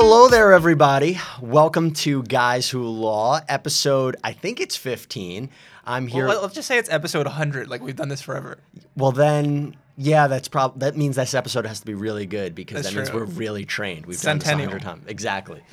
Hello there, everybody. Welcome to Guys Who Law, episode, I think it's 15. I'm here. Well, let's just say it's episode 100, like we've done this forever. Well, then, yeah, that's prob. That means this episode has to be really good because That's that means true. we're really trained. We've done this a hundred times. Exactly.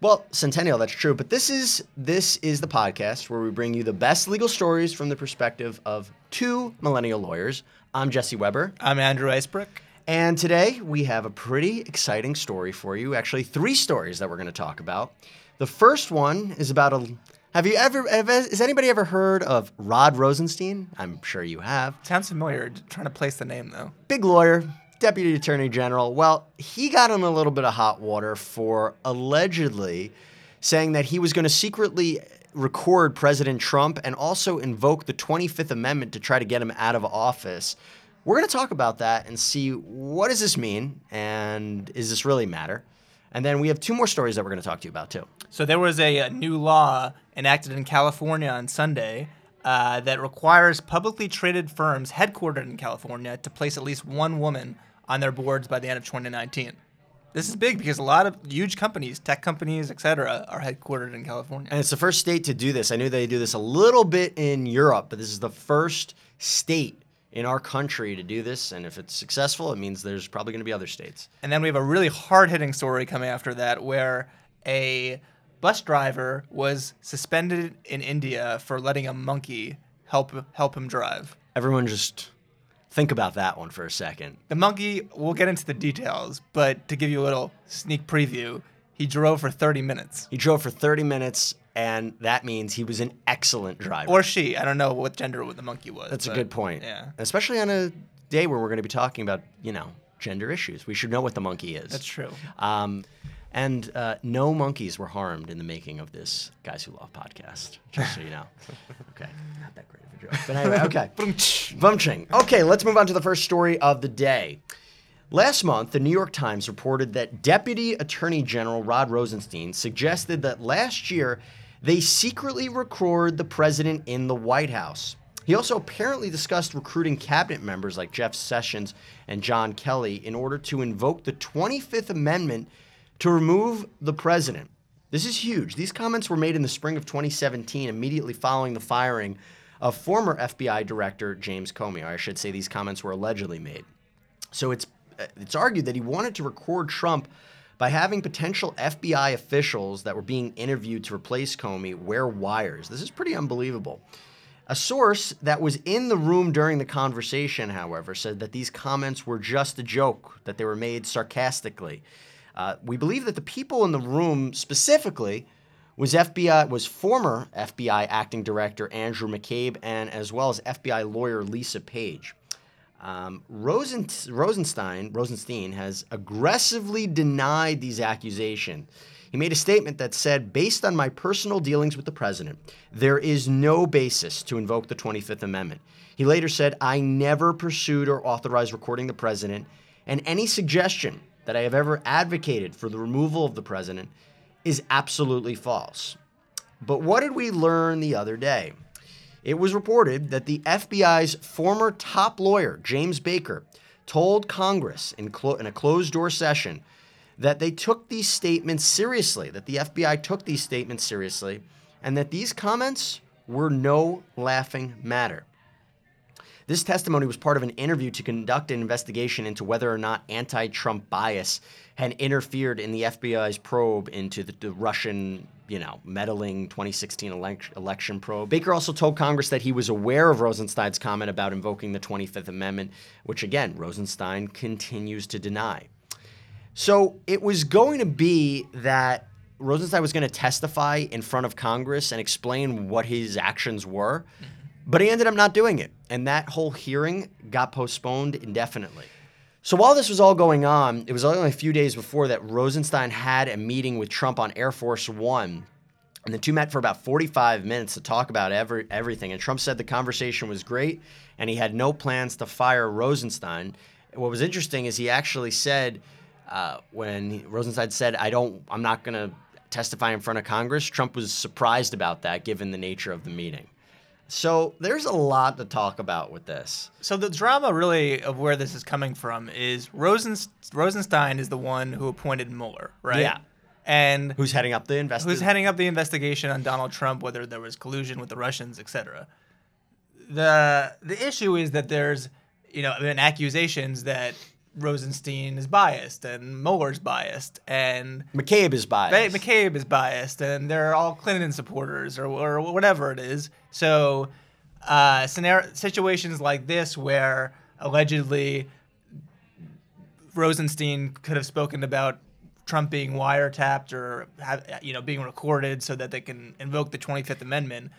Well, Centennial, that's true. But this is this is the podcast where we bring you the best legal stories from the perspective of two millennial lawyers. I'm Jesse Weber. I'm Andrew Icebrook. And today we have a pretty exciting story for you. Actually, three stories that we're going to talk about. The first one is about a. Have you ever? Have, has anybody ever heard of Rod Rosenstein? I'm sure you have. Sounds familiar. Trying to place the name though. Big lawyer, deputy attorney general. Well, he got in a little bit of hot water for allegedly saying that he was going to secretly record President Trump and also invoke the 25th Amendment to try to get him out of office. We're going to talk about that and see what does this mean and is this really matter? And then we have two more stories that we're going to talk to you about too. So there was a, uh new law enacted in California on Sunday uh, that requires publicly traded firms headquartered in California to place at least one woman on their boards by the end of 2019. This is big because a lot of huge companies, tech companies, etc., are headquartered in California. And it's the first state to do this. I knew they do this a little bit in Europe, but this is the first state in our country to do this. And if it's successful, it means there's probably going to be other states. And then we have a really hard hitting story coming after that where a bus driver was suspended in India for letting a monkey help help him drive. Everyone just think about that one for a second. The monkey, we'll get into the details, but to give you a little sneak preview, he drove for 30 minutes. He drove for 30 minutes, and that means he was an excellent driver. Or she, I don't know what gender the monkey was. That's a good point. Yeah. Especially on a day where we're going to be talking about, you know, gender issues. We should know what the monkey is. That's true. Um, and uh, no monkeys were harmed in the making of this Guys Who Law podcast, just so you know. Okay, not that great of a joke. But anyway, okay. Bumching. Okay, let's move on to the first story of the day. Last month, the New York Times reported that Deputy Attorney General Rod Rosenstein suggested that last year they secretly recorded the president in the White House. He also apparently discussed recruiting cabinet members like Jeff Sessions and John Kelly in order to invoke the 25th Amendment to remove the president. This is huge. These comments were made in the spring of 2017, immediately following the firing of former FBI Director James Comey. Or I should say, these comments were allegedly made. So it's it's argued that he wanted to record Trump by having potential FBI officials that were being interviewed to replace Comey wear wires. This is pretty unbelievable. A source that was in the room during the conversation, however, said that these comments were just a joke, that they were made sarcastically. Uh, we believe that the people in the room specifically was FBI was former FBI acting director Andrew McCabe and as well as FBI lawyer Lisa Page. Um, Rosen, Rosenstein, Rosenstein has aggressively denied these accusations. He made a statement that said, based on my personal dealings with the president, there is no basis to invoke the 25th Amendment. He later said, I never pursued or authorized recording the president, and any suggestion that I have ever advocated for the removal of the president is absolutely false. But what did we learn the other day? It was reported that the FBI's former top lawyer, James Baker, told Congress in, clo- in a closed door session that they took these statements seriously, that the FBI took these statements seriously, and that these comments were no laughing matter. This testimony was part of an interview to conduct an investigation into whether or not anti Trump bias had interfered in the FBI's probe into the, the Russian, you know, meddling 2016 elec- election probe. Baker also told Congress that he was aware of Rosenstein's comment about invoking the 25th Amendment, which again, Rosenstein continues to deny. So it was going to be that Rosenstein was going to testify in front of Congress and explain what his actions were, mm-hmm. but he ended up not doing it. And that whole hearing got postponed indefinitely. So while this was all going on, it was only a few days before that Rosenstein had a meeting with Trump on Air Force One. And the two met for about 45 minutes to talk about every, everything. And Trump said the conversation was great and he had no plans to fire Rosenstein. What was interesting is he actually said, uh, when he, Rosenstein said, I don't, I'm not going to testify in front of Congress, Trump was surprised about that given the nature of the meeting. So there's a lot to talk about with this. So the drama really of where this is coming from is Rosen, Rosenstein is the one who appointed Mueller, right? Yeah. and Who's heading up the investigation? who's heading up the investigation on Donald Trump, whether there was collusion with the Russians, etc. The the issue is that there's you know been accusations that Rosenstein is biased and Mueller's biased and McCabe is Ba- biased. McCabe is biased and they're all Clinton supporters or, or whatever it is. So uh, scenario, situations like this where allegedly Rosenstein could have spoken about Trump being wiretapped or have, you know being recorded so that they can invoke the 25th Amendment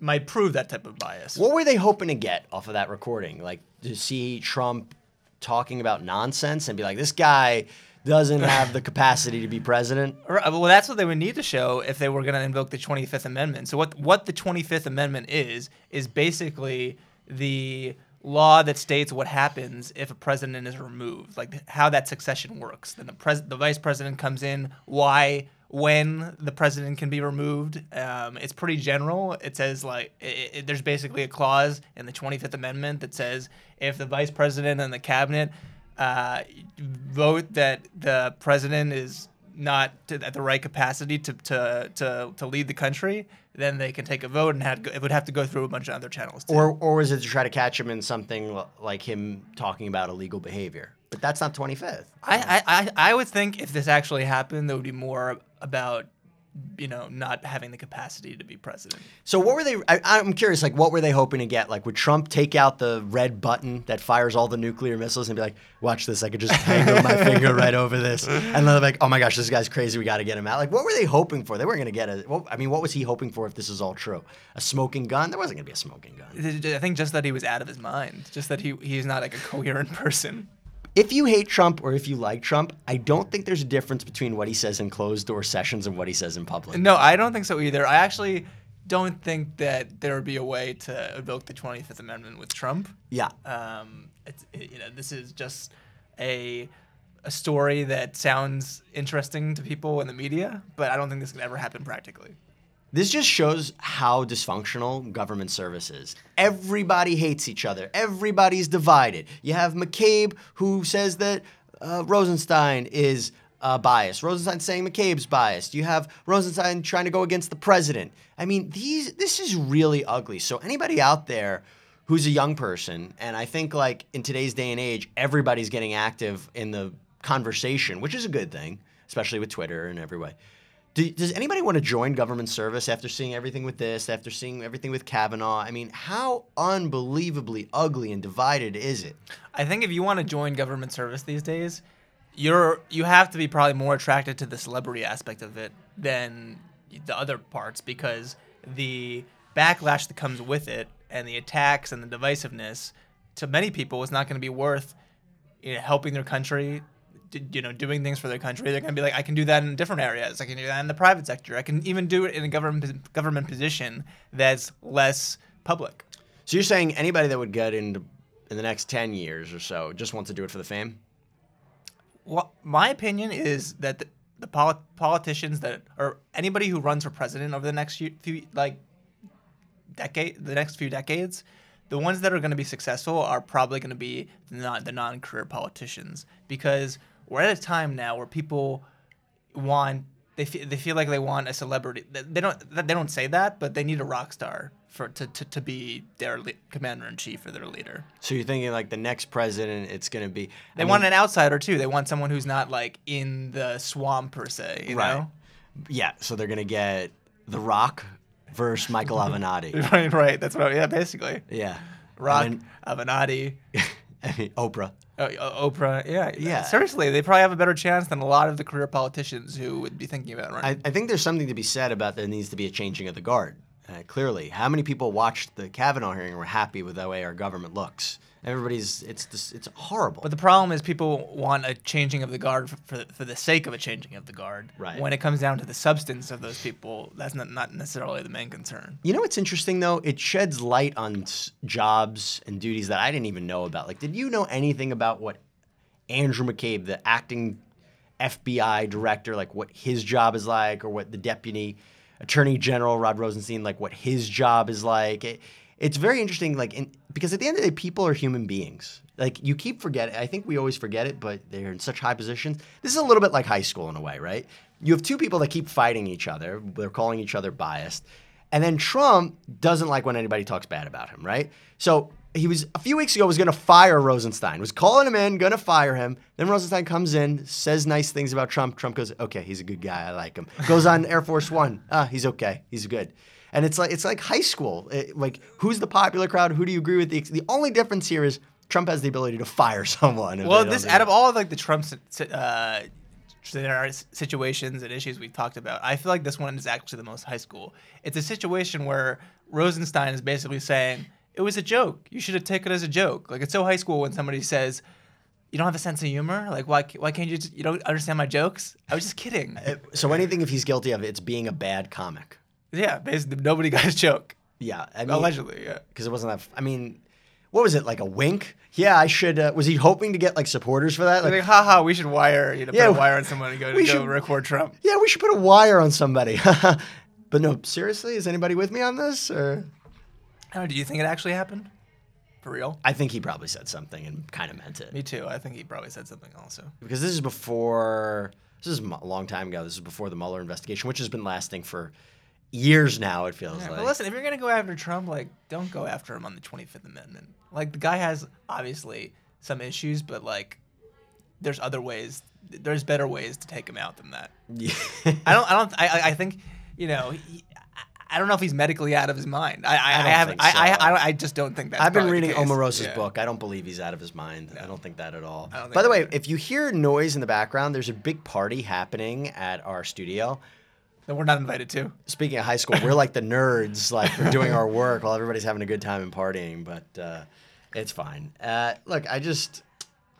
might prove that type of bias. What were they hoping to get off of that recording? Like to see Trump talking about nonsense and be like, this guy doesn't have the capacity to be president? Right, uh, Well, that's what they would need to show if they were going to invoke the 25th Amendment. So what what the 25th Amendment is is basically the law that states what happens if a president is removed, like how that succession works. Then the pres- the vice president comes in, why when the president can be removed. Um, it's pretty general. It says like it, it, there's basically a clause in the 25th Amendment that says if the vice president and the cabinet uh, vote that the president is not to, at the right capacity to, to, to, to lead the country, then they can take a vote and had, it would have to go through a bunch of other channels. Too. Or, or was it to try to catch him in something like him talking about illegal behavior? But that's not 25th. I, I, I, I would think if this actually happened, there would be more about you know not having the capacity to be president. So what were they? I, I'm curious. Like, what were they hoping to get? Like, would Trump take out the red button that fires all the nuclear missiles and be like, "Watch this! I could just hang my finger right over this," and they're like, "Oh my gosh, this guy's crazy. We got to get him out." Like, what were they hoping for? They weren't going to get a. What, I mean, what was he hoping for if this is all true? A smoking gun? There wasn't going to be a smoking gun. I think just that he was out of his mind, just that he he's not like a coherent person. If you hate Trump or if you like Trump, I don't think there's a difference between what he says in closed door sessions and what he says in public. No, I don't think so either. I actually don't think that there would be a way to invoke the 25th Amendment with Trump. Yeah. Um, it's, it, you know, this is just a a story that sounds interesting to people in the media, but I don't think this could ever happen practically. This just shows how dysfunctional government service is. Everybody hates each other. Everybody's divided. You have McCabe who says that uh, Rosenstein is uh, biased. Rosenstein saying McCabe's biased. You have Rosenstein trying to go against the president. I mean, these this is really ugly. So anybody out there who's a young person, and I think like in today's day and age, everybody's getting active in the conversation, which is a good thing, especially with Twitter and every way. Do, does anybody want to join government service after seeing everything with this, after seeing everything with Kavanaugh? I mean, how unbelievably ugly and divided is it? I think if you want to join government service these days, you're you have to be probably more attracted to the celebrity aspect of it than the other parts because the backlash that comes with it and the attacks and the divisiveness to many people is not going to be worth you know, helping their country you know doing things for their country they're going to be like i can do that in different areas. I can do that in the private sector. I can even do it in a government government position that's less public. So you're saying anybody that would get into in the next 10 years or so just wants to do it for the fame? Well, my opinion is that the, the poli- politicians that or anybody who runs for president over the next few, few like decade, the next few decades, the ones that are going to be successful are probably going to be the non the non-career politicians. Because we're at a time now where people want they feel, they feel like they want a celebrity. They don't they don't say that, but they need a rock star for to, to, to be their le- commander in chief or their leader. So you're thinking like the next president, it's going to be. They want an outsider too. They want someone who's not like in the swamp per se. You Right. know? Yeah, so they're going to get The Rock versus Michael Avenatti. right, right. That's what. I, yeah, basically. Yeah. Rock, And Avenatti, Oprah. uh, uh, Oprah. Yeah, Yeah. Seriously, they probably have a better chance than a lot of the career politicians who would be thinking about running. I, I think there's something to be said about there needs to be a changing of the guard. Uh, clearly, how many people watched the Kavanaugh hearing and were happy with the way our government looks? Everybody's it's it's horrible. But the problem is people want a changing of the guard for, for, for the sake of a changing of the guard. Right. When it comes down to the substance of those people, that's not, not necessarily the main concern. you know what's interesting though? It sheds light on jobs and duties that I didn't even know about. Like, did you know anything about what Andrew McCabe, the acting FBI director, like what his job is like, or what the deputy attorney general Rod Rosenstein, like what his job is like? It, it's very interesting, like, in, because at the end of the day, people are human beings. Like, you keep forgetting. I think we always forget it, but they're in such high positions. This is a little bit like high school in a way, right? you have two people that keep fighting each other. They're calling each other biased. And then Trump doesn't like when anybody talks bad about him, right? So he was a few weeks ago was going to fire Rosenstein. Was calling him in, going to fire him. Then Rosenstein comes in, says nice things about Trump. Trump goes, "Okay, he's a good guy. I like him." Goes on Air Force 1. Ah, he's okay. He's good. And it's like it's like high school. It- like who's the popular crowd? Who do you agree with? The, the only difference here is Trump has the ability to fire someone. Well, this out of all of like the Trump uh, situations and issues we've talked about, I feel like this one is actually the most high school. It's a situation where Rosenstein is basically saying it was a joke. You should have taken it as a joke. Like it's so high school when somebody says. You don't have a sense of humor? Like why? Why can't you? Just, you don't understand my jokes? I was just kidding. so anything if he's guilty of, it's being a bad comic. Yeah, basically nobody got his joke. Yeah, I mean, Allegedly, yeah. because it wasn't that. f- I mean, what was it like a wink? Yeah, I should. Uh, was he hoping to get like supporters for that? Like, Like, haha, we should wire, you know, Yeah, put a wire on someone and go, we go should- record Trump. yeah, we should put a wire on somebody. but no, seriously, is anybody with me on this? Or Oh, do you think it actually happened? For real? I think he probably said something and kind of meant it Me too. I think he probably said something also. because this is before. This is a long time ago. This is before the Mueller investigation, which has been lasting for years now. It feels Yeah, like. but listen, if you're gonna go after Trump, like, don't go after him on the 25th Amendment. Like, the guy has obviously some issues, but like, there's other ways. There's better ways to take him out than that. Yeah. I don't. I don't. I. I- think, you know. He, I- don't know if he's medically out of his mind. I. I, I, have. I, so. I, I. I just don't think that's. I've been reading. Omarosa's Yeah. book. I don't believe he's out of his mind. I don't think that at all. By the way, if you hear noise in the background, there's a big party happening at our studio. That we're not invited to. Speaking of high school, we're like the nerds, like we're doing our work while everybody's having a good time and partying, but uh, it's fine. Uh, look, I just,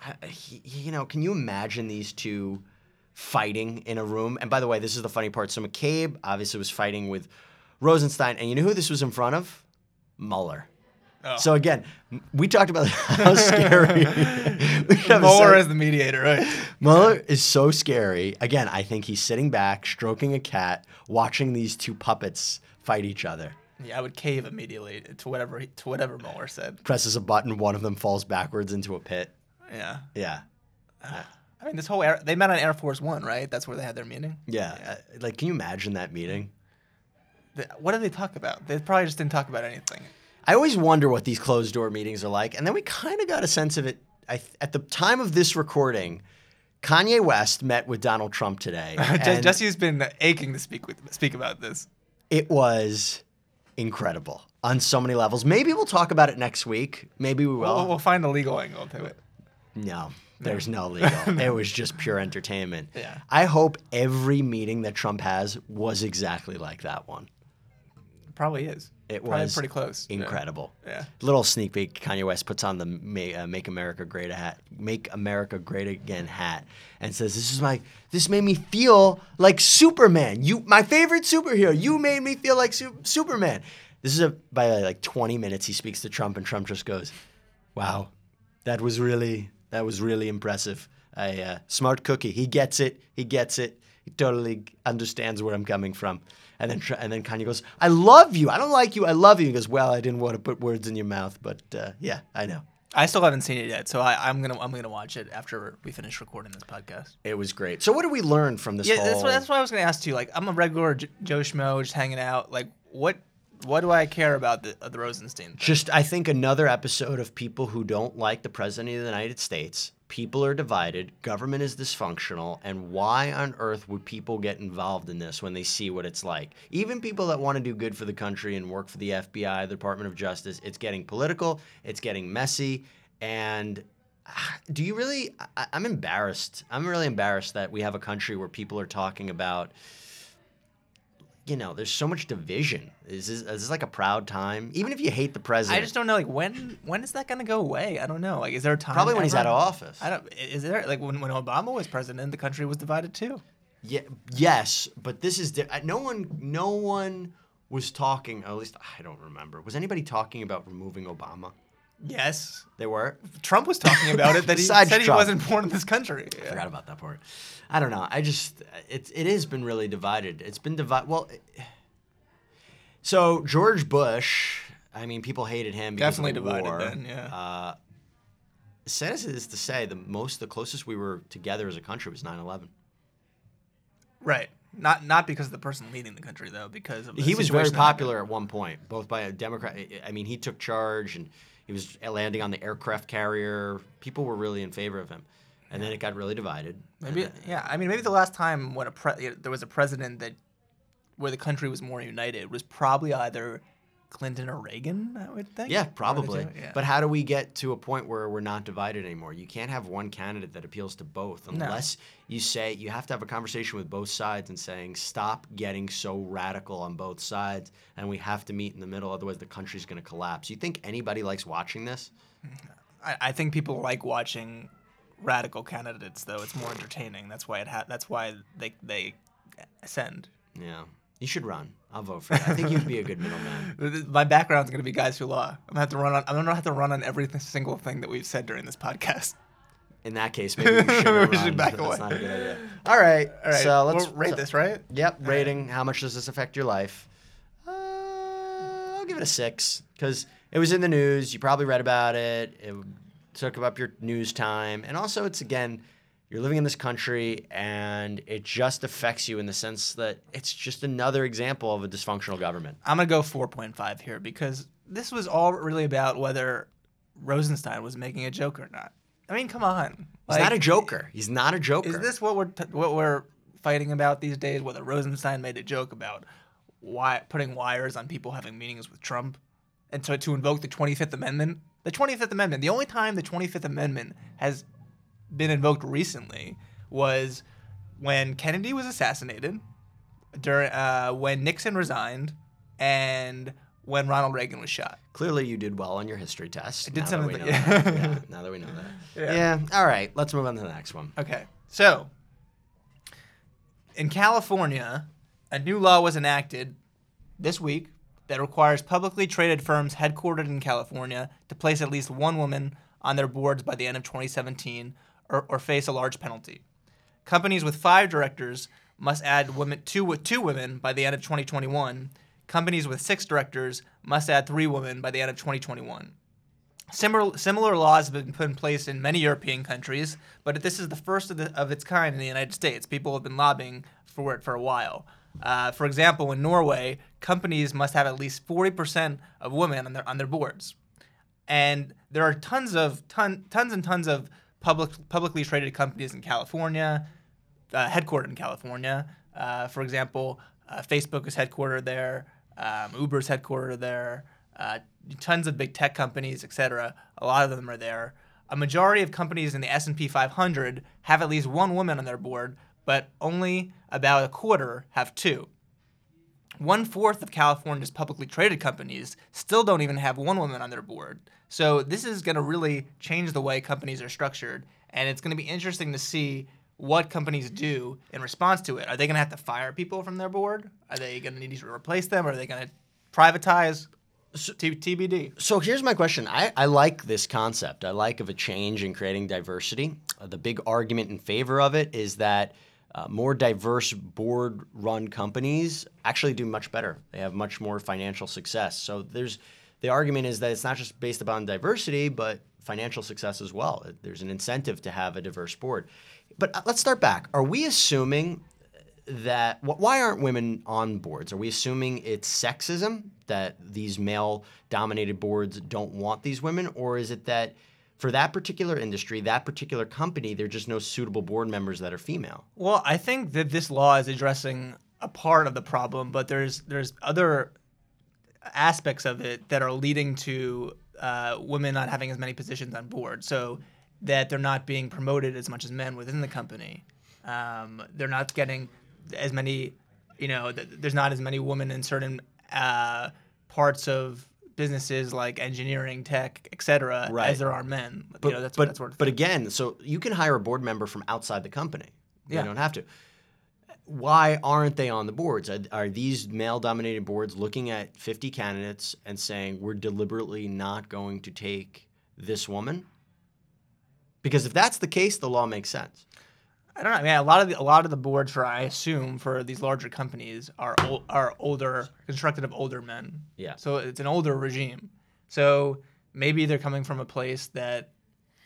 I, you know, can you imagine these two fighting in a room? And by the way, this is the funny part. So McCabe obviously was fighting with Rosenstein, and you know who this was in front of? Mueller. Oh. So again, we talked about how scary. Mueller as the mediator, right? Mueller is so scary. Again, I think he's sitting back, stroking a cat, watching these two puppets fight each other. Yeah, I would cave immediately to whatever he, to whatever Mueller said. Presses a button, one of them falls backwards into a pit. Yeah. Yeah. I mean, this whole air, they met on Air Force One, right? That's where they had their meeting. Yeah. Uh, like, can you imagine that meeting? The- What did they talk about? They probably just didn't talk about anything. I always wonder what these closed door meetings are like. And then we kind of got a sense of it. I, at the time of this recording, Kanye West met with Donald Trump today. Jesse's been aching to speak with speak about this. it was incredible on so many levels. Maybe we'll talk about it next week. Maybe we will. We'll, we'll find the legal angle to it. No, there's no legal. it was just pure entertainment. Yeah. I hope every meeting that Trump has was exactly like that one. Probably is. It Probably was pretty close. Yeah. Incredible. Yeah. Little sneak peek. Kanye West puts on the "Make, uh, Make America Great" hat, "Make America Great Again" hat, and says, "This is my. This made me feel like Superman. You, my favorite superhero. You made me feel like su- Superman." This is a by like 20 minutes. He speaks to Trump, and Trump just goes, "Wow, that was really that was really impressive. A uh, smart cookie. He gets it. He gets it. He totally understands where I'm coming from." And then and then Kanye goes, "I love you. I don't like you. I love you." He goes, "Well, I didn't want to put words in your mouth, but uh, yeah, I know." I still haven't seen it yet, so I, I'm gonna I'm gonna watch it after we finish recording this podcast. It was great. So what did we learn from this Yeah, whole? that's what that's what I was gonna ask you. Like, I'm a regular J- Joe Schmo, just hanging out. Like, what what do I care about the uh, the Rosenstein? Thing? Just, I think another episode of people who don't like the president of the United States. People are divided. Government is dysfunctional. And why on earth would people get involved in this when they see what it's like? Even people that want to do good for the country and work for the FBI, the Department of Justice, it's getting political, it's getting messy. And ah, do you really? I, I'm embarrassed. I'm really embarrassed that we have a country where people are talking about you know, there's so much division. Is this, is this like a proud time? Even if you hate the president, I just don't know. Like, when when is that gonna go away? I don't know. Like, is there a time? probably when he's out of office. I don't. Is there like when when Obama was president, the country was divided too. Yeah, yes, but this is di- uh, no one. No one was talking. At least I don't remember. Was anybody talking about removing Obama? Yes, They were. Trump was talking about it. That he said he wasn't born in this country. I forgot about that part. I don't know. I just it it has been really divided. It's been divided. Well, it- so George Bush. I mean, people hated him. Because Definitely of the divided war. then, yeah. Uh, as it is to say, the most, the closest we were together as a country was 9/11. Right. Not not because of the person leading the country though, because of the he was very situation that happened. popular at one point, both by a Democrat. I mean, he took charge and he was landing on the aircraft carrier. People were really in favor of him, and then it got really divided. Maybe uh, yeah. I mean, maybe the last time when a pre- there was a president that where the country was more united was probably either Clinton or Reagan. I would think. Yeah, One of the probably. yeah. But how do we get to a point where we're not divided anymore? You can't have one candidate that appeals to both unless you say you have to have a conversation with both sides and saying stop getting so radical on both sides and we have to meet in the middle otherwise the country's going to collapse. You think anybody likes watching this? I, I think people like watching radical candidates though. It's more entertaining. That's why it ha- That's why they they ascend. Yeah. You should run. I'll vote for you. I think you'd be a good middleman. My background's gonna be guys who law. I'm gonna have to run on. I'm gonna have to run on every single thing that we've said during this podcast. In that case, maybe we should, Maybe we should back That's away. not a good idea. All right. All right. So let's we'll rate so- this, right? Yep, rating. How much does this affect your life? Uh, I'll give it a six because it was in the news. You probably read about it. It took up your news time, and also it's again, you're living in this country, and it just affects you in the sense that it's just another example of a dysfunctional government. I'm gonna go 4.5 here because this was all really about whether Rosenstein was making a joke or not. I mean, come on. He's not a joker. He's not a joker. Is this what we're t- what we're fighting about these days? Whether Rosenstein made a joke about why putting wires on people having meetings with Trump, and so to invoke the 25th Amendment. The 25th Amendment. The only time the 25th Amendment has been invoked recently was when Kennedy was assassinated, during uh, when Nixon resigned, and when Ronald Reagan was shot. Clearly, you did well on your history test. I did now some that of we know yeah. that. Yeah, now that we know that. Yeah. yeah. All right. Let's move on to the next one. Okay. So, in California, a new law was enacted this week that requires publicly traded firms headquartered in California to place at least one woman on their boards by the end of 2017 or, or face a large penalty. Companies with five directors must add women, two, two women by the end of 2021. Companies with six directors must add three women by the end of 2021. Similar, similar laws have been put in place in many European countries, but this is the first of, the, of its kind in the United States. People have been lobbying for it for a while. Uh, for example, in Norway, companies must have at least 40% of women on their, on their boards. And there are tons of ton, tons and tons of public, publicly traded companies in California, uh, headquartered in California. Uh, for example, uh, Facebook is headquartered there. Um, Uber's headquartered there. Uh, tons of big tech companies, etc. A lot of them are there. A majority of companies in the S&P 500 have at least one woman on their board, but only about a quarter have two. One fourth of California's publicly traded companies still don't even have one woman on their board. So this is going to really change the way companies are structured, and it's going to be interesting to see what companies do in response to it. Are they going to have to fire people from their board? Are they going to need to replace them? Are they going to privatize? T- TBD. So here's my question. I, I like this concept. I like of a change in creating diversity. Uh, the big argument in favor of it is that uh, more diverse board run companies actually do much better. They have much more financial success. So there's the argument is that it's not just based upon diversity, but financial success as well. There's an incentive to have a diverse board. But uh, let's start back. Are we assuming that why aren't women on boards? Are we assuming it's sexism that these male dominated boards don't want these women or is it that for that particular industry, that particular company, there are just no suitable board members that are female? Well, I think that this law is addressing a part of the problem, but there's there's other aspects of it that are leading to uh, women not having as many positions on board. So that they're not being promoted as much as men within the company. Um, they're not getting as many, you know, th- there's not as many women in certain uh, parts of businesses like engineering, tech, etc., Right. as there are men. But, you know, that's but, that sort but again, so you can hire a board member from outside the company. Yeah. You don't have to. Why aren't they on the boards? Are, are these male dominated boards looking at 50 candidates and saying, we're deliberately not going to take this woman? Because if that's the case, the law makes sense. I don't know. I mean, a lot of the, a lot of the boards for I assume for these larger companies are ol- are older, constructed of older men. Yeah. So it's an older regime. So maybe they're coming from a place that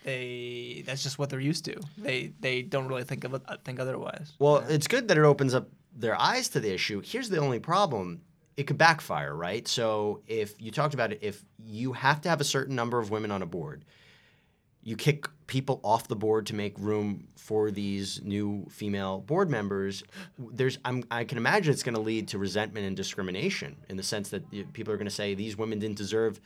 they that's just what they're used to. They they don't really think of think otherwise. Well, it's good that it opens up their eyes to the issue. Here's the only problem. It could backfire, right? So if you talked about it, if you have to have a certain number of women on a board, you kick people off the board to make room for these new female board members. There's, I'm, I can imagine it's going to lead to resentment and discrimination in the sense that people are going to say these women didn't deserve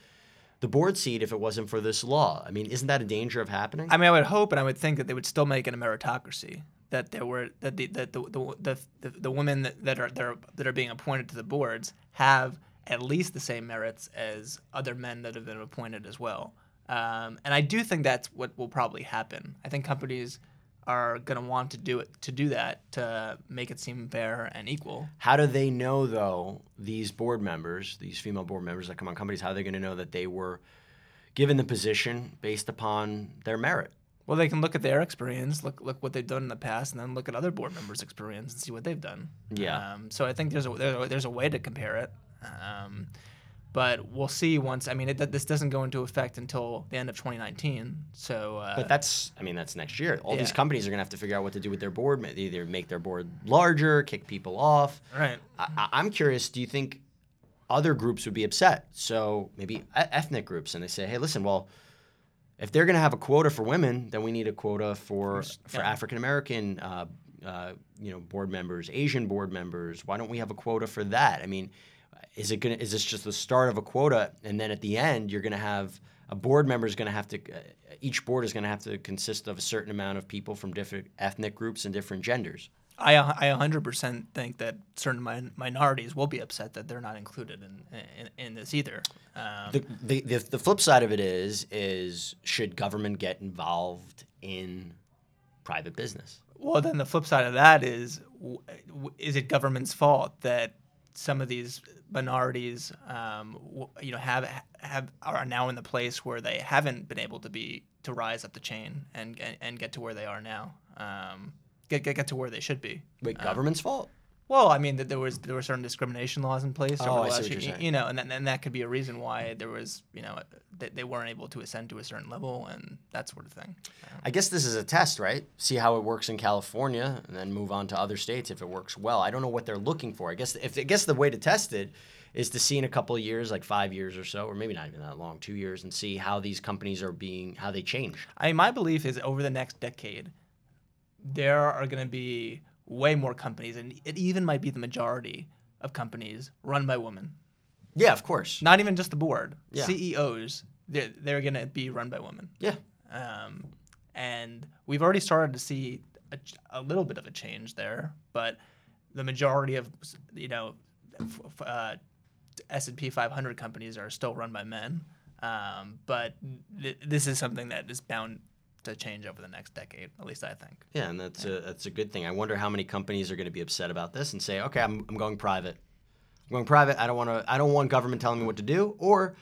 the board seat if it wasn't for this law. I mean, isn't that a danger of happening? I mean, I would hope and I would think that they would still make it a meritocracy. That there were that the that the the the, the, the women that, that are that are that are being appointed to the boards have at least the same merits as other men that have been appointed as well. Um, and I do think that's what will probably happen. I think companies are going to want to do it to do that to make it seem fair and equal. How do they know, though, these board members, these female board members that come on companies, how are they going to know that they were given the position based upon their merit? Well, they can look at their experience, look look what they've done in the past, and then look at other board members' experience and see what they've done. Yeah. Um, so I think there's a there's a, there's a way to compare it, um, but we'll see once. I mean, it, this doesn't go into effect until the end of 2019. So. Uh, But that's, I mean, that's next year. All these companies are going to have to figure out what to do with their board. Either make their board larger, kick people off. right. I, I'm curious. Do you think other groups would be upset? So maybe ethnic groups, and they say, "Hey, listen, well, if they're going to have a quota for women, then we need a quota for for yeah. African American, uh, uh, you know, board members, Asian board members. Why don't we have a quota for that? I mean, is it going? Is this just the start of a quota, and then at the end, you're going to have a board member is going to have to. Uh, each board is going to have to consist of a certain amount of people from different ethnic groups and different genders. I I 100% think that certain min- minorities will be upset that they're not included in in, in this either. Um, the, the, the, the flip side of it is is should government get involved in private business Well, then the flip side of that is, w- is it government's fault that some of these minorities, um, w- you know, have have are now in the place where they haven't been able to be to rise up the chain and and, and get to where they are now, um, get, get get to where they should be. wait government's fault Well, I mean, that there was there were certain discrimination laws in place. Oh, I see what you're saying. You know, and that, and that could be a reason why there was, you know, that they weren't able to ascend to a certain level and that sort of thing. i guess this is a test right see how it works in california and then move on to other states if it works well i don't know what they're looking for i guess if i guess the way to test it is to see in a couple of years like five years or so or maybe not even that long two years and see how these companies are being how they change I mean, my belief is over the next decade, there are going to be way more companies, and it even might be the majority of companies run by women. yeah of course Not even just the board. Yeah. CEOs, they're, they're going to be run by women. yeah Um, and we've already started to see a, a little bit of a change there, but the majority of you know f- f- uh, S&P 500 companies are still run by men. Um, but th- this is something that is bound to change over the next decade. At least I think. Yeah, and that's a that's a good thing. I wonder how many companies are going to be upset about this and say, "Okay, I'm, I'm going private. I'm going private. I don't want to. I don't want government telling me what to do." Or,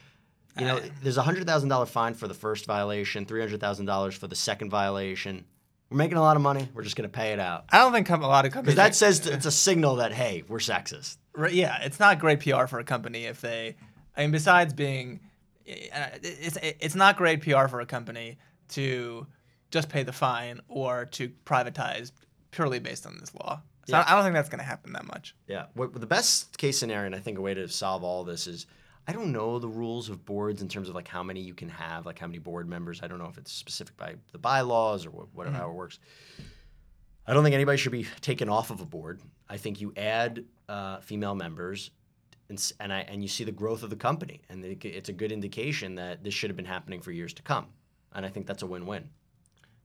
you know, there's a hundred thousand dollar fine for the first violation, three hundred thousand dollars for the second violation. We're making a lot of money. We're just going to pay it out I don't think com- a lot of companies. because that says it's a signal that hey, we're sexist. Right, yeah, it's not great PR for a company if they. I mean, besides being, uh, it's it's not great PR for a company to just pay the fine or to privatize purely based on this law. So Yeah. I don't think that's going to happen that much. Yeah. What the best case scenario, and I think a way to solve all this is I don't know the rules of boards in terms of like how many you can have, like how many board members. I don't know if it's specific by the bylaws or what, whatever how it works. I don't think anybody should be taken off of a board. I think you add uh, female members, and, and I and you see the growth of the company, and it's a good indication that this should have been happening for years to come. And I think that's a win-win.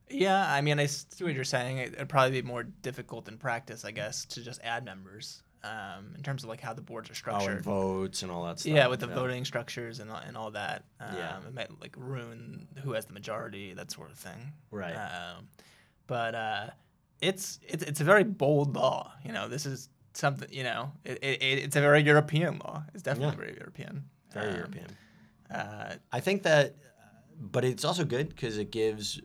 Yeah, I mean, I see what you're saying. It- It'd probably be more difficult in practice, I guess, to just add members um, in terms of like how the boards are Oh, and structured. votes and all that stuff. yeah, with the yeah. voting structures and, all- and all that. Um, Yeah. It might like ruin who has the majority, that sort of thing. Right. Um, but uh, it's it's it's a very bold law. You know, this is something. You know, it, it, it's a very European law. It's definitely Yeah. very European. Very Um, European. Uh, I think that, but it's also good because it gives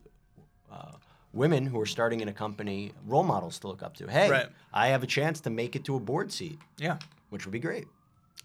uh, women who are starting in a company role models to look up to. Hey, Right. I have a chance to make it to a board seat, yeah. which would be great.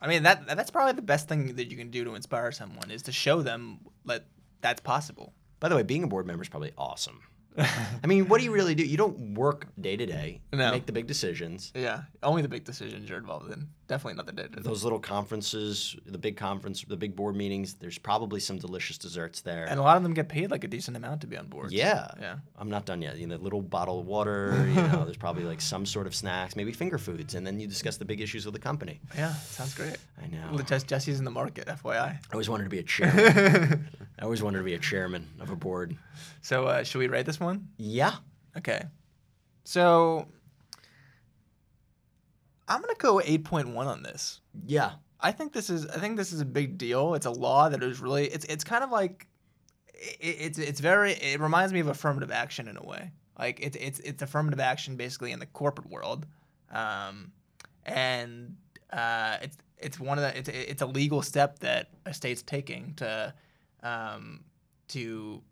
I mean that that's probably the best thing that you can do to inspire someone is to show them that that's possible. By the way, being a board member is probably awesome. I mean, what do you really do? You don't work day to day, No. make the big decisions. Yeah, only the big decisions you're involved in. Definitely not the day. To day. Those little conferences, the big conference, the big board meetings, there's probably some delicious desserts there. And a lot of them get paid like a decent amount to be on board. yeah. Yeah. I'm not done yet. You know, little bottle of water, you know, there's probably like some sort of snacks, maybe finger foods, and then you discuss the big issues of the company. Yeah, sounds great. I know. Well, Jesse's in the market, FYI. I always wanted to be a chairman. I always wanted to be a chairman of a board. So, uh, should we rate this one? Yeah. Okay. So, I'm gonna go 8.1 on this. Yeah. I think this is I think this is a big deal. It's a law that is really it's it's kind of like it, it's it's very it reminds me of affirmative action in a way. Like it's it's it's affirmative action basically in the corporate world, um, and uh, it's it's one of the it's it's a legal step that a state's taking to um, to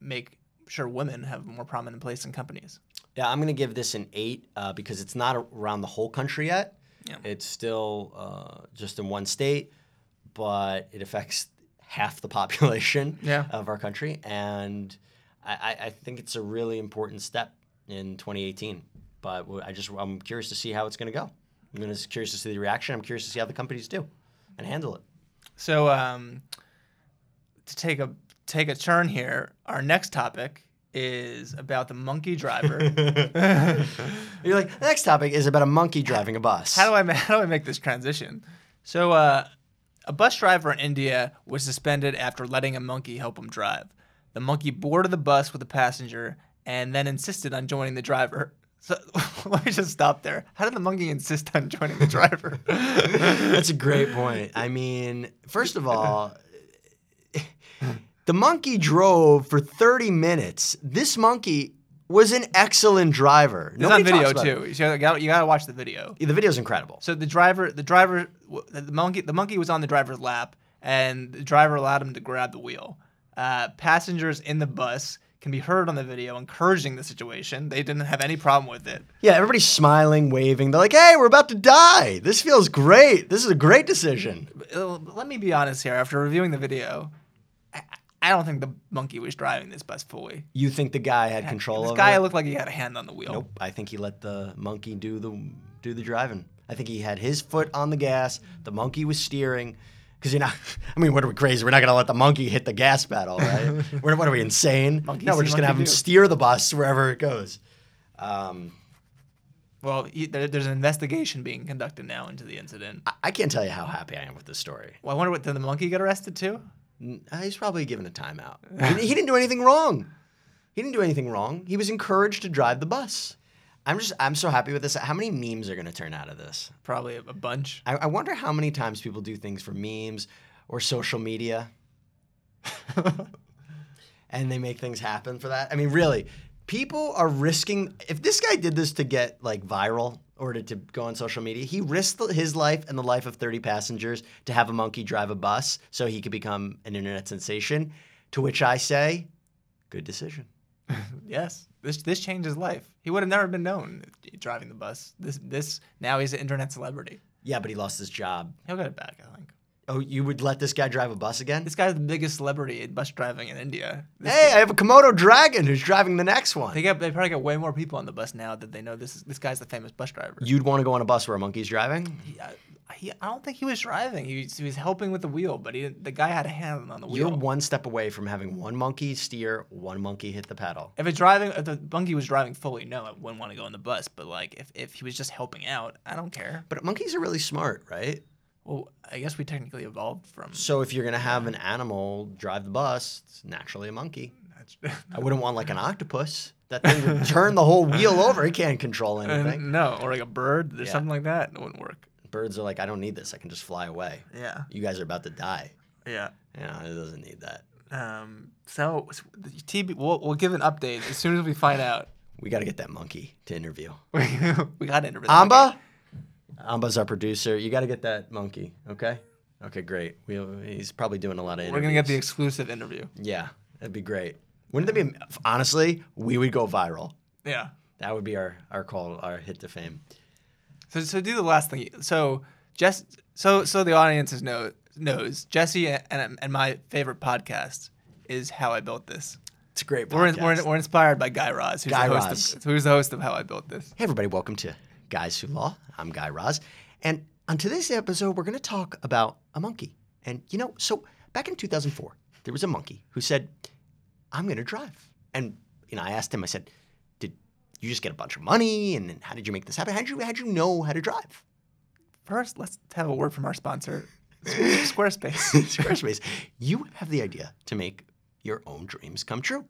make sure women have a more prominent place in companies. Yeah, I'm going to give this an eight uh, because it's not around the whole country yet. Yeah. It's still uh, just in one state, but it affects half the population Yeah. of our country. And I, I- think it's a really important step in 2018. But I just, I'm curious to see how it's going to go. I'm going to curious to see the reaction. I'm curious to see how the companies do and handle it. So um, to take a take a turn here, our next topic is about the monkey driver. You're like, the next topic is about a monkey driving a bus. how do I ma- how do I make this transition? So uh, a bus driver in India was suspended after letting a monkey help him drive. The monkey boarded the bus with a passenger and then insisted on joining the driver. So let me just stop there. How did the monkey insist on joining the driver? That's a great point. I mean, first of all, the monkey drove for 30 minutes. This monkey was an excellent driver. It's on video too. You gotta, you gotta watch the video. it. The video's incredible. So the driver, the driver, the monkey, the monkey was on the driver's lap, and the driver allowed him to grab the wheel. Uh, passengers in the bus can be heard on the video encouraging the situation. They didn't have any problem with it. Yeah, everybody's smiling, waving. They're like, hey, we're about to die. This feels great. This is a great decision. Uh, Let me be honest here. After reviewing the video, I, don't think the monkey was driving this bus fully. You think the guy had control of it? This over guy it? looked like he had a hand on the wheel. Nope. I think he let the monkey do the do the driving. I think he had his foot on the gas. The monkey was steering. Because you're not. I mean, what are we crazy? We're not gonna let the monkey hit the gas pedal, right? we're, what are we insane? Monkey no, we're just gonna have him do. steer the bus wherever it goes. Um, Well, he, there, there's an investigation being conducted now into the incident. I, I can't tell you how happy I am with this story. Well, I wonder what did the monkey get arrested too? Uh, He's probably given a timeout. he, he didn't do anything wrong. He didn't do anything wrong. He was encouraged to drive the bus. I'm just. I'm so happy with this. How many memes are gonna turn out of this? Probably a, a bunch. I, I wonder how many times people do things for memes or social media. and they make things happen for that. I mean, really, people are risking. If this guy did this to get like viral or to, to go on social media, he risked his life and the life of 30 passengers to have a monkey drive a bus so he could become an internet sensation. To which I say, good decision. Yes, this this changed his life. He would have never been known driving the bus. This this now he's an internet celebrity. Yeah, but he lost his job. He'll get it back, I think. Oh, you would let this guy drive a bus again? This guy's the biggest celebrity in bus driving in India. This Hey, I have a Komodo dragon who's driving the next one. They they probably get way more people on the bus now that they know this is this guy's the famous bus driver. You'd want to go on a bus where a monkey's driving? He, I, he, I don't think he was driving. He was, he was helping with the wheel, but he the guy had a hand on the wheel. You're one step away from having one monkey steer, one monkey hit the pedal. if it's driving, if the monkey was driving fully, no, I wouldn't want to go on the bus. But like if, if he was just helping out, I don't care. But monkeys are really smart, right? Well, I guess we technically evolved from. So if you're gonna have an animal drive the bus, it's naturally a monkey. That's, I wouldn't want like an octopus. That thing would turn the whole wheel over. It can't control Uh, anything. no, or like a bird or Yeah. something like that. It wouldn't work. Birds are like, I don't need this. I can just fly away. Yeah, You guys are about to die. yeah. Yeah, it doesn't need that. Um, so TB, we'll, we'll give an update as soon as we find out. We got to get that monkey to interview. we got to interview. Amba, Amba's our producer. You got to get that monkey. Okay. Okay, great. We, he's probably doing a lot of interviews. We're gonna get the exclusive interview. Yeah, that'd be great. Wouldn't that be honestly? We would go viral. Yeah. That would be our our call, our hit to fame. So so do the last thing. So Jess. So so the audience is know knows Jesse and and my favorite podcast is how I built this. It's a great podcast. We're, we're, we're inspired by Guy Raz, who's, Guy the host Raz. Of, who's the host of How I Built This. Hey, everybody, welcome to Guys Who Law. I'm Guy Raz. And on today's episode, we're going to talk about a monkey. And, you know, so back in 2004, there was a monkey who said, I'm going to drive. And, you know, I asked him, I said, Did you just get a bunch of money? And then how did you make this happen? How did you, how'd you know how to drive? First, let's have a word from our sponsor, Squarespace. Squarespace, you have the idea to make your own dreams come true.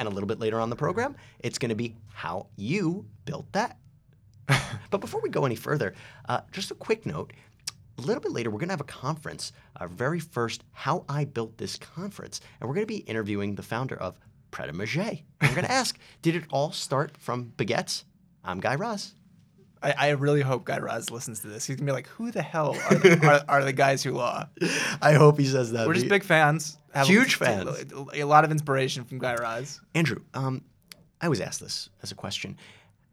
And a little bit later on the program, it's going to be how you built that. But before we go any further, uh, just a quick note. A little bit later, we're going to have a conference, our very first How I Built This conference. And we're going to be interviewing the founder of Pret a Manger. We're going to ask, did it all start from baguettes? I'm Guy Raz. I, I really hope Guy Raz listens to this. He's gonna be like, "Who the hell are the, are, are the guys who law?" I hope he says that. We're just big fans. Huge fans. A lot of inspiration from Guy Raz. Andrew, um, I always ask this as a question.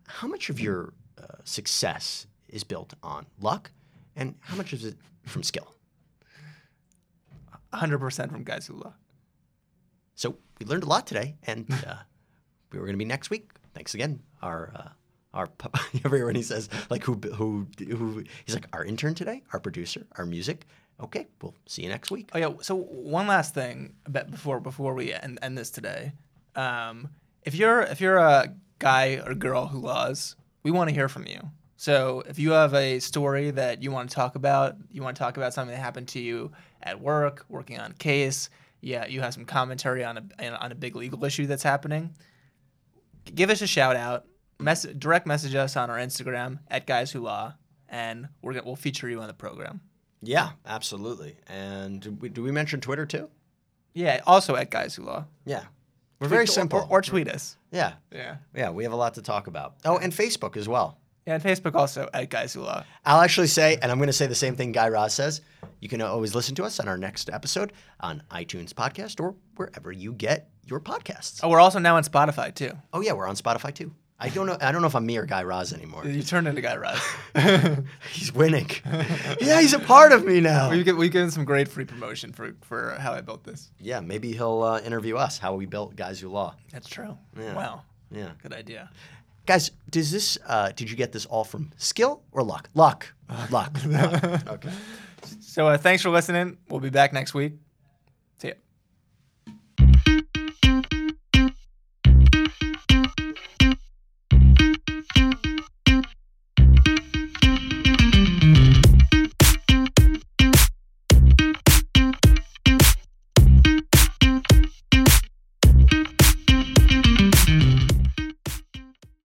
How much of your uh, success is built on luck, and how much is it from skill? 100% from guys who law. So we learned a lot today, and uh, we were going to be next week. Thanks again, our uh, our everyone he says like who who who he's like our intern today, our producer, our music. Okay, we'll see you next week. Oh yeah. So one last thing about before before we end, end this today, um, if you're if you're a guy or girl who laws, we want to hear from you. So if you have a story that you want to talk about, you want to talk about something that happened to you at work, working on a case, yeah, you have some commentary on a on a big legal issue that's happening. Give us a shout out. Mess- direct message us on our Instagram at Guys Who Law, and we're gonna, we'll feature you on the program. Yeah, absolutely. And do we, do we mention Twitter too? Yeah, also at Guys Who Law. Yeah, we're very Tweet- or- simple. Or, or tweet us. yeah, Yeah. yeah, we have a lot to talk about. Oh, and Facebook as well. Yeah, and Facebook also at Guys Who Law. I'll actually say, and I'm going to say the same thing Guy Raz says. You can always listen to us on our next episode on iTunes podcast or wherever you get your podcasts. Oh, we're also now on Spotify too. Oh yeah, we're on Spotify too. I don't know. I don't know if I'm me or Guy Raz anymore. You turned into Guy Raz. He's winning. yeah, he's a part of me now. we get we some great free promotion for for how I built this. Yeah, maybe he'll uh, interview us how we built Guys Who Law. That's true. Yeah. Wow. Yeah, Good idea. guys, does this? Uh, did you get this all from skill or luck? Luck. Luck. luck. Okay. So uh, thanks for listening. We'll be back next week.